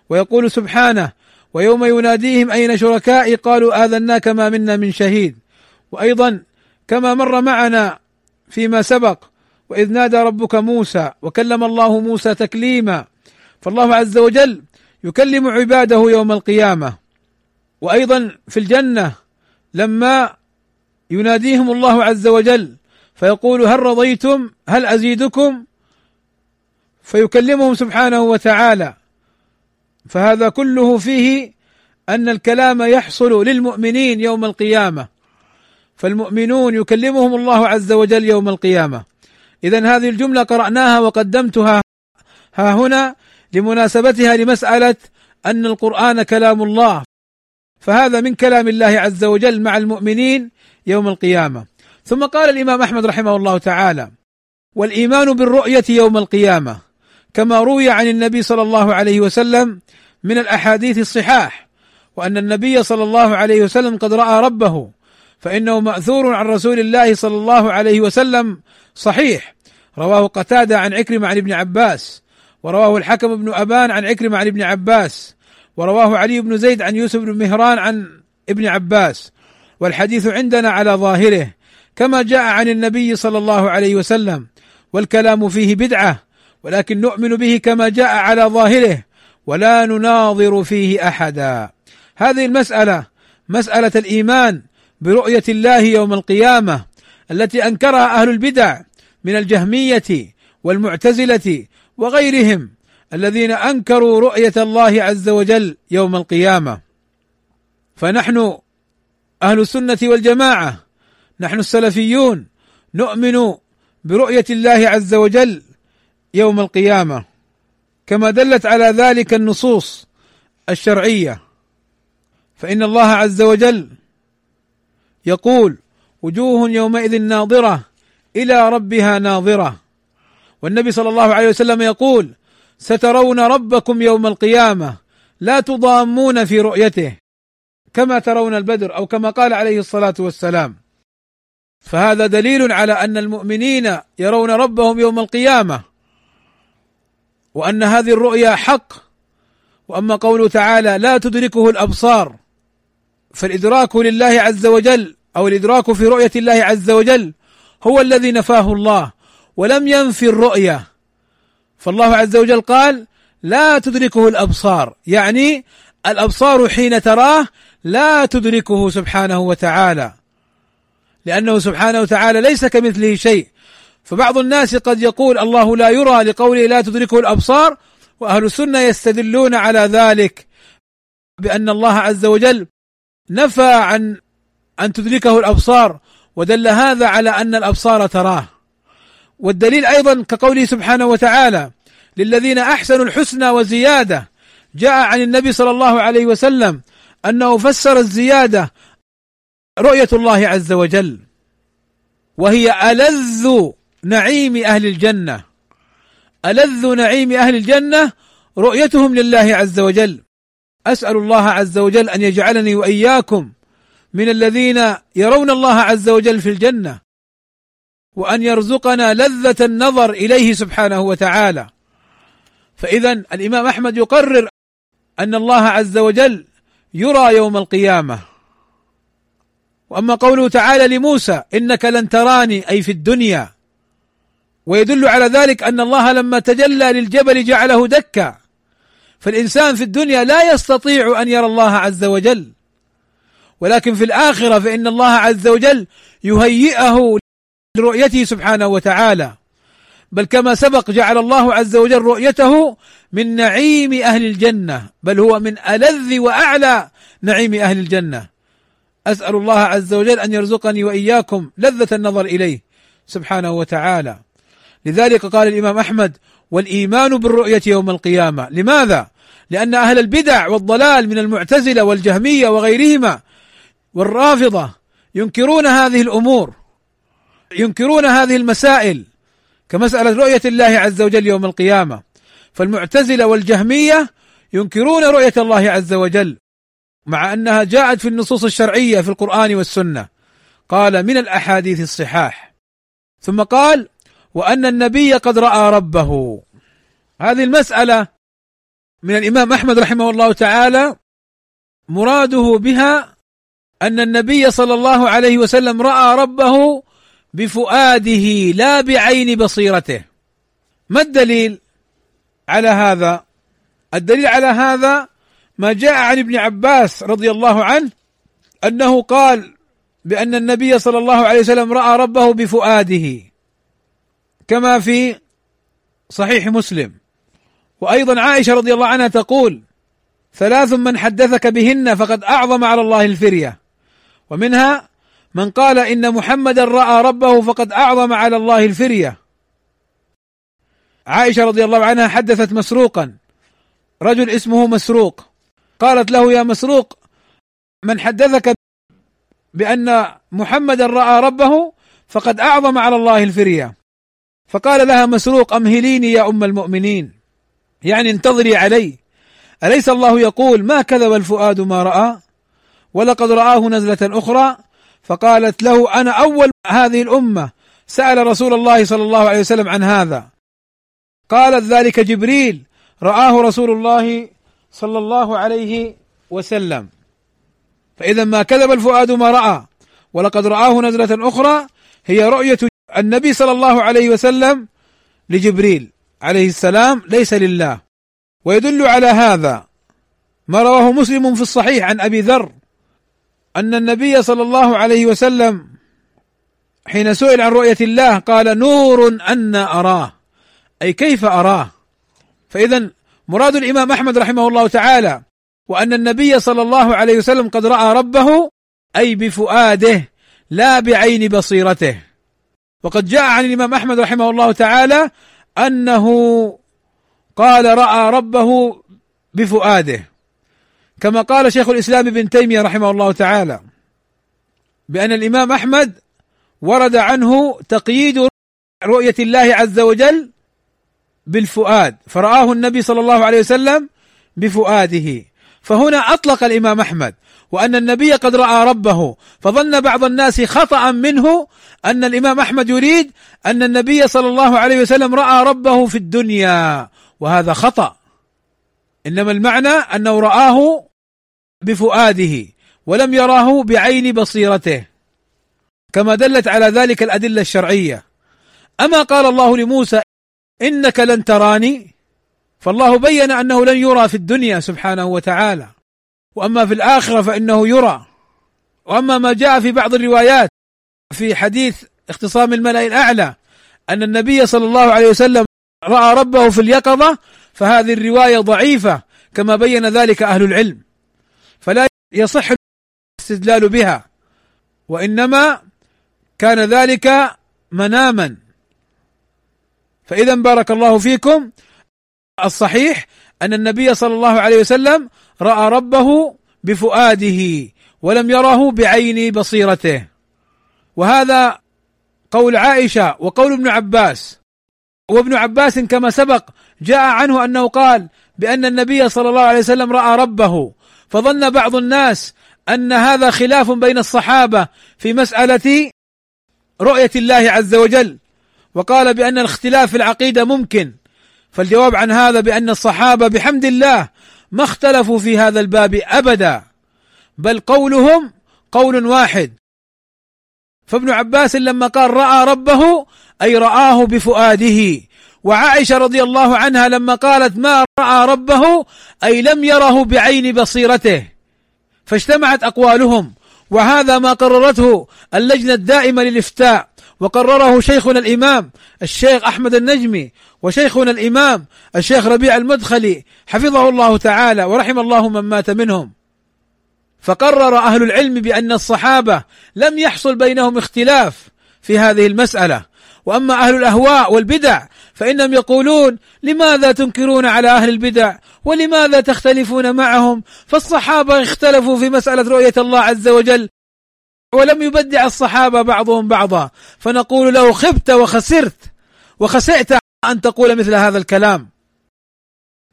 ويقول سبحانه ويوم يناديهم أين شركائي؟ قالوا اذناك ما منا من شهيد. وأيضا كما مر معنا فيما سبق وإذ نادى ربك موسى وكلم الله موسى تكليما فالله عز وجل يكلم عباده يوم القيامة. وأيضا في الجنة لما يناديهم الله عز وجل فيقول هل رضيتم؟ هل أزيدكم؟ فيكلمهم سبحانه وتعالى. فهذا كله فيه أن الكلام يحصل للمؤمنين يوم القيامة. فالمؤمنون يكلمهم الله عز وجل يوم القيامة. اذا هذه الجملة قرأناها وقدمتها. ها هنا لمناسبتها لمسألة أن القرآن كلام الله. فهذا من كلام الله عز وجل مع المؤمنين يوم القيامة. ثم قال الإمام أحمد رحمه الله تعالى والإيمان بالرؤية يوم القيامة كما روي عن النبي صلى الله عليه وسلم من الأحاديث الصحاح وأن النبي صلى الله عليه وسلم قد رأى ربه فإنه مأثور عن رسول الله صلى الله عليه وسلم صحيح. رواه قتادة عن عكرمة عن ابن عباس ورواه الحكم بن أبان عن عكرمة عن ابن عباس ورواه علي بن زيد عن يوسف بن مهران عن ابن عباس. والحديث عندنا على ظاهره كما جاء عن النبي صلى الله عليه وسلم والكلام فيه بدعة ولكن نؤمن به كما جاء على ظاهره ولا نناظر فيه أحدا. هذه المسألة مسألة الإيمان برؤية الله يوم القيامة التي أنكرها أهل البدع من الجهمية والمعتزلة وغيرهم الذين أنكروا رؤية الله عز وجل يوم القيامة. فنحن أهل السنة والجماعة نحن السلفيون نؤمن برؤية الله عز وجل يوم القيامة. كما دلت على ذلك النصوص الشرعية. فإن الله عز وجل يقول وجوه يومئذ ناظرة إلى ربها ناظرة. والنبي صلى الله عليه وسلم يقول سترون ربكم يوم القيامة لا تضامون في رؤيته كما ترون البدر أو كما قال عليه الصلاة والسلام. فهذا دليل على أن المؤمنين يرون ربهم يوم القيامة وأن هذه الرؤيا حق. وأما قوله تعالى لا تدركه الأبصار فالإدراك لله عز وجل أو الإدراك في رؤية الله عز وجل هو الذي نفاه الله ولم ينفي الرؤية. فالله عز وجل قال لا تدركه الأبصار. يعني الأبصار حين تراه لا تدركه سبحانه وتعالى. لأنه سبحانه وتعالى ليس كمثله شيء. فبعض الناس قد يقول الله لا يرى لقوله لا تدركه الأبصار وأهل السنة يستدلون على ذلك بأن الله عز وجل نفى عن أن تدركه الأبصار ودل هذا على أن الأبصار تراه. والدليل أيضا كقوله سبحانه وتعالى للذين أحسنوا الحسنى وزيادة. جاء عن النبي صلى الله عليه وسلم أنه فسر الزيادة رؤية الله عز وجل وهي ألذ نعيم أهل الجنة. ألذ نعيم أهل الجنة رؤيتهم لله عز وجل. أسأل الله عز وجل أن يجعلني وإياكم من الذين يرون الله عز وجل في الجنة وأن يرزقنا لذة النظر إليه سبحانه وتعالى. فاذا الإمام أحمد يقرر أن الله عز وجل يرى يوم القيامة. وأما قوله تعالى لموسى إنك لن تراني أي في الدنيا. ويدل على ذلك أن الله لما تجلى للجبل جعله دكا. فالإنسان في الدنيا لا يستطيع أن يرى الله عز وجل. ولكن في الآخرة فإن الله عز وجل يهيئه لرؤيته سبحانه وتعالى. بل كما سبق جعل الله عز وجل رؤيته من نعيم أهل الجنة. بل هو من ألذ وأعلى نعيم أهل الجنة. أسأل الله عز وجل أن يرزقني وإياكم لذة النظر إليه سبحانه وتعالى. لذلك قال الإمام أحمد والإيمان بالرؤية يوم القيامة. لماذا؟ لأن أهل البدع والضلال من المعتزلة والجهمية وغيرهما والرافضة ينكرون هذه الأمور ينكرون هذه المسائل كمسألة رؤية الله عز وجل يوم القيامة. فالمعتزلة والجهمية ينكرون رؤية الله عز وجل مع أنها جاءت في النصوص الشرعية في القرآن والسنة. قال من الأحاديث الصحاح. ثم قال وأن النبي قد رأى ربه. هذه المسألة من الإمام أحمد رحمه الله تعالى مراده بها أن النبي صلى الله عليه وسلم رأى ربه بفؤاده لا بعين بصيرته. ما الدليل على هذا؟ الدليل على هذا ما جاء عن ابن عباس رضي الله عنه أنه قال بأن النبي صلى الله عليه وسلم رأى ربه بفؤاده. كما في صحيح مسلم. وأيضا عائشة رضي الله عنها تقول ثلاث من حدثك بهن فقد أعظم على الله الفرية. ومنها من قال إن محمدا رأى ربه فقد أعظم على الله الفرية. عائشة رضي الله عنها حدثت مسروقا. رجل اسمه مسروق. قالت له يا مسروق من حدثك بأن محمدا رأى ربه فقد أعظم على الله الفرية. فقال لها مسروق أمهليني يا أم المؤمنين. يعني انتظري علي. أليس الله يقول ما كذب الفؤاد ما رأى؟ ولقد رآه نزلة أخرى فقالت له أنا أول هذه الأمة. سأل رسول الله صلى الله عليه وسلم عن هذا. قالت ذلك جبريل. رآه رسول الله صلى الله عليه وسلم. فإذا ما كذب الفؤاد ما رأى. ولقد رآه نزلة أخرى هي رؤية النبي صلى الله عليه وسلم لجبريل عليه السلام ليس لله. ويدل على هذا ما رواه مسلم في الصحيح عن أبي ذر أن النبي صلى الله عليه وسلم حين سئل عن رؤية الله قال نور أن أراه أي كيف أراه؟ فإذا مراد الإمام أحمد رحمه الله تعالى وأن النبي صلى الله عليه وسلم قد رأى ربه أي بفؤاده لا بعين بصيرته. وقد جاء عن الإمام أحمد رحمه الله تعالى أنه قال رأى ربه بفؤاده كما قال شيخ الإسلام ابن تيمية رحمه الله تعالى بأن الإمام أحمد ورد عنه تقييد رؤية الله عز وجل بالفؤاد فرآه النبي صلى الله عليه وسلم بفؤاده. فهنا أطلق الإمام أحمد وأن النبي قد رأى ربه. فظن بعض الناس خطأ منه أن الإمام أحمد يريد أن النبي صلى الله عليه وسلم رأى ربه في الدنيا. وهذا خطأ. إنما المعنى أنه رآه بفؤاده ولم يراه بعين بصيرته. كما دلت على ذلك الأدلة الشرعية. أما قال الله لموسى إنك لن تراني فالله بين أنه لن يرى في الدنيا سبحانه وتعالى. وأما في الآخرة فإنه يرى. وأما ما جاء في بعض الروايات في حديث اختصام الملأ الأعلى أن النبي صلى الله عليه وسلم رأى ربه في اليقظة فهذه الرواية ضعيفة كما بين ذلك أهل العلم. فلا يصح الاستدلال بها وإنما كان ذلك مناما. فإذا بارك الله فيكم الصحيح أن النبي صلى الله عليه وسلم رأى ربه بفؤاده ولم يره بعين بصيرته. وهذا قول عائشة وقول ابن عباس. وابن عباس كما سبق جاء عنه أنه قال بأن النبي صلى الله عليه وسلم رأى ربه. فظن بعض الناس أن هذا خلاف بين الصحابة في مسألة رؤية الله عز وجل. وقال بأن الاختلاف في العقيدة ممكن. فالجواب عن هذا بأن الصحابة بحمد الله ما اختلفوا في هذا الباب أبدا بل قولهم قول واحد. فابن عباس لما قال رأى ربه أي رآه بفؤاده. وعائشة رضي الله عنها لما قالت ما رأى ربه أي لم يره بعين بصيرته. فاجتمعت أقوالهم وهذا ما قررته اللجنة الدائمة للإفتاء. وقرره شيخنا الإمام الشيخ أحمد النجمي وشيخنا الإمام الشيخ ربيع المدخلي حفظه الله تعالى ورحم الله من مات منهم. فقرر أهل العلم بأن الصحابة لم يحصل بينهم اختلاف في هذه المسألة. وأما أهل الأهواء والبدع فانهم يقولون لماذا تنكرون على أهل البدع ولماذا تختلفون معهم؟ فالصحابة اختلفوا في مسألة رؤية الله عز وجل ولم يبدع الصحابة بعضهم بعضا. فنقول له خبت وخسرت وخسئت أن تقول مثل هذا الكلام.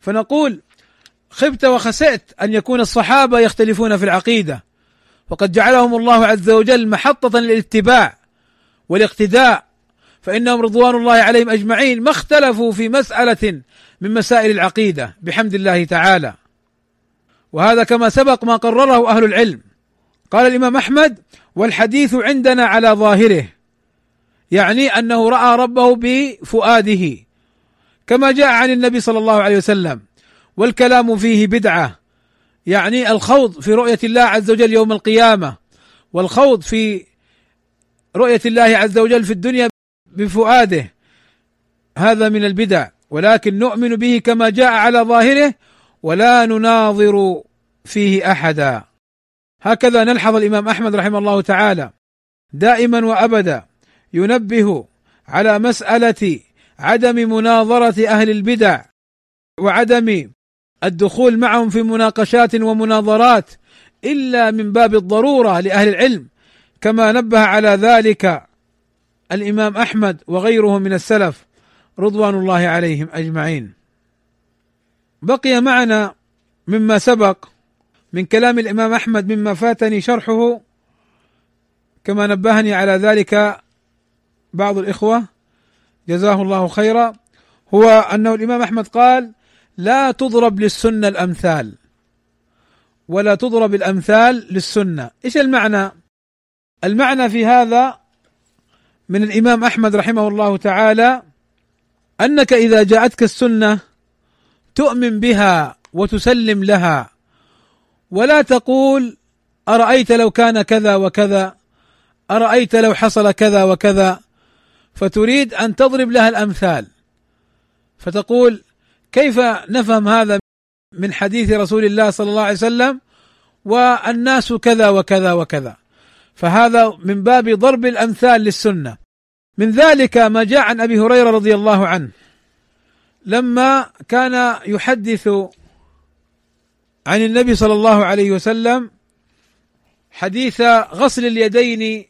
فنقول خبت وخسئت أن يكون الصحابة يختلفون في العقيدة. وقد جعلهم الله عز وجل محطة للاتباع والاقتداء فإنهم رضوان الله عليهم أجمعين. ما اختلفوا في مسألة من مسائل العقيدة بحمد الله تعالى. وهذا كما سبق ما قرره أهل العلم. قال الإمام أحمد والحديث عندنا على ظاهره يعني أنه رأى ربه بفؤاده كما جاء عن النبي صلى الله عليه وسلم والكلام فيه بدعة يعني الخوض في رؤية الله عز وجل يوم القيامة والخوض في رؤية الله عز وجل في الدنيا بفؤاده هذا من البدع ولكن نؤمن به كما جاء على ظاهره ولا نناظر فيه أحدا. هكذا نلحظ الإمام أحمد رحمه الله تعالى دائما وابدا ينبه على مسألة عدم مناظرة أهل البدع وعدم الدخول معهم في مناقشات ومناظرات إلا من باب الضرورة لأهل العلم كما نبه على ذلك الإمام أحمد وغيره من السلف رضوان الله عليهم أجمعين. بقي معنا مما سبق من كلام الإمام أحمد مما فاتني شرحه كما نبهني على ذلك بعض الإخوة. جزاه الله خيرا. هو أنه الإمام أحمد قال لا تضرب للسنة الأمثال ولا تضرب الأمثال للسنة، إيش المعنى؟ المعنى في هذا من الإمام أحمد رحمه الله تعالى أنك إذا جاءتك السنة تؤمن بها وتسلم لها. ولا تقول أرأيت لو كان كذا وكذا أرأيت لو حصل كذا وكذا فتريد أن تضرب لها الأمثال. فتقول كيف نفهم هذا من حديث رسول الله صلى الله عليه وسلم والناس كذا وكذا وكذا؟ فهذا من باب ضرب الأمثال للسنة. من ذلك ما جاء عن أبي هريرة رضي الله عنه. لما كان يحدث عن النبي صلى الله عليه وسلم حديث غسل اليدين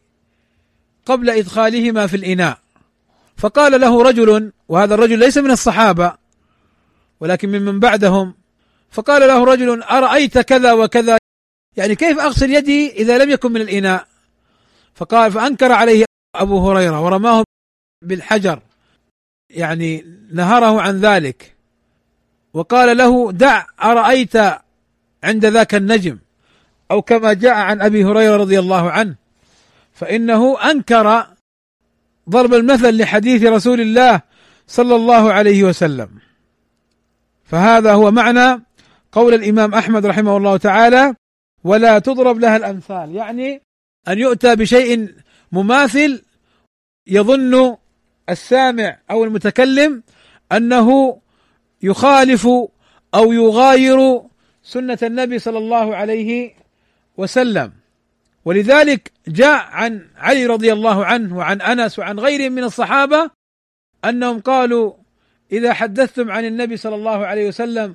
قبل إدخالهما في الإناء. فقال له رجل وهذا الرجل ليس من الصحابة ولكن ممن بعدهم فقال له رجل أرأيت كذا وكذا يعني كيف أغسل يدي إذا لم يكن من الإناء؟ فقال فأنكر عليه أبو هريرة ورماه بالحجر يعني نهره عن ذلك. وقال له دع أرأيت عند ذاك النجم أو كما جاء عن أبي هريرة رضي الله عنه فإنه أنكر ضرب المثل لحديث رسول الله صلى الله عليه وسلم. فهذا هو معنى قول الإمام أحمد رحمه الله تعالى ولا تضرب لها الأمثال. يعني أن يؤتى بشيء مماثل يظن السامع أو المتكلم أنه يخالف أو يغاير سنة النبي صلى الله عليه وسلم. ولذلك جاء عن علي رضي الله عنه وعن أنس وعن غيرهم من الصحابة أنهم قالوا إذا حدثتم عن النبي صلى الله عليه وسلم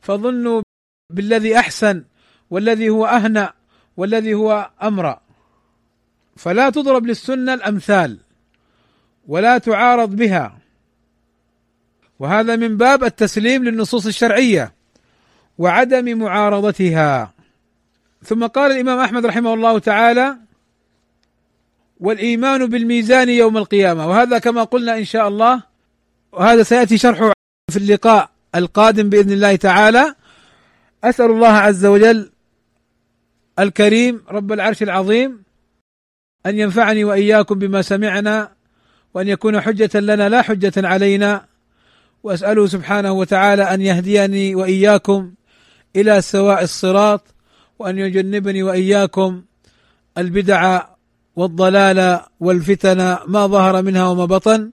فظنوا بالذي أحسن والذي هو أهنأ والذي هو أمرأ. فلا تضرب للسنة الأمثال ولا تعارض بها. وهذا من باب التسليم للنصوص الشرعية. وعدم معارضتها. ثم قال الإمام أحمد رحمه الله تعالى والإيمان بالميزان يوم القيامة. وهذا كما قلنا إن شاء الله وهذا سيأتي شرحه في اللقاء القادم بإذن الله تعالى. أسأل الله عز وجل الكريم رب العرش العظيم أن ينفعني وإياكم بما سمعنا وأن يكون حجة لنا لا حجة علينا. وأسأله سبحانه وتعالى أن يهديني وإياكم إلى سواء الصراط وأن يجنبني وإياكم البدع والضلال والفتن ما ظهر منها وما بطن.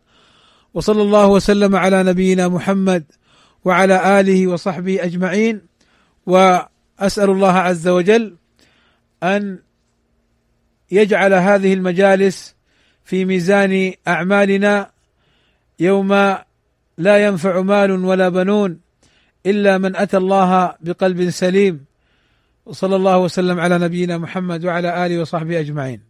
وصلى الله وسلم على نبينا محمد وعلى آله وصحبه أجمعين. وأسأل الله عز وجل أن يجعل هذه المجالس في ميزان أعمالنا يوم لا ينفع مال ولا بنون. إلا من أتى الله بقلب سليم. وصلى الله وسلم على نبينا محمد وعلى آله وصحبه أجمعين.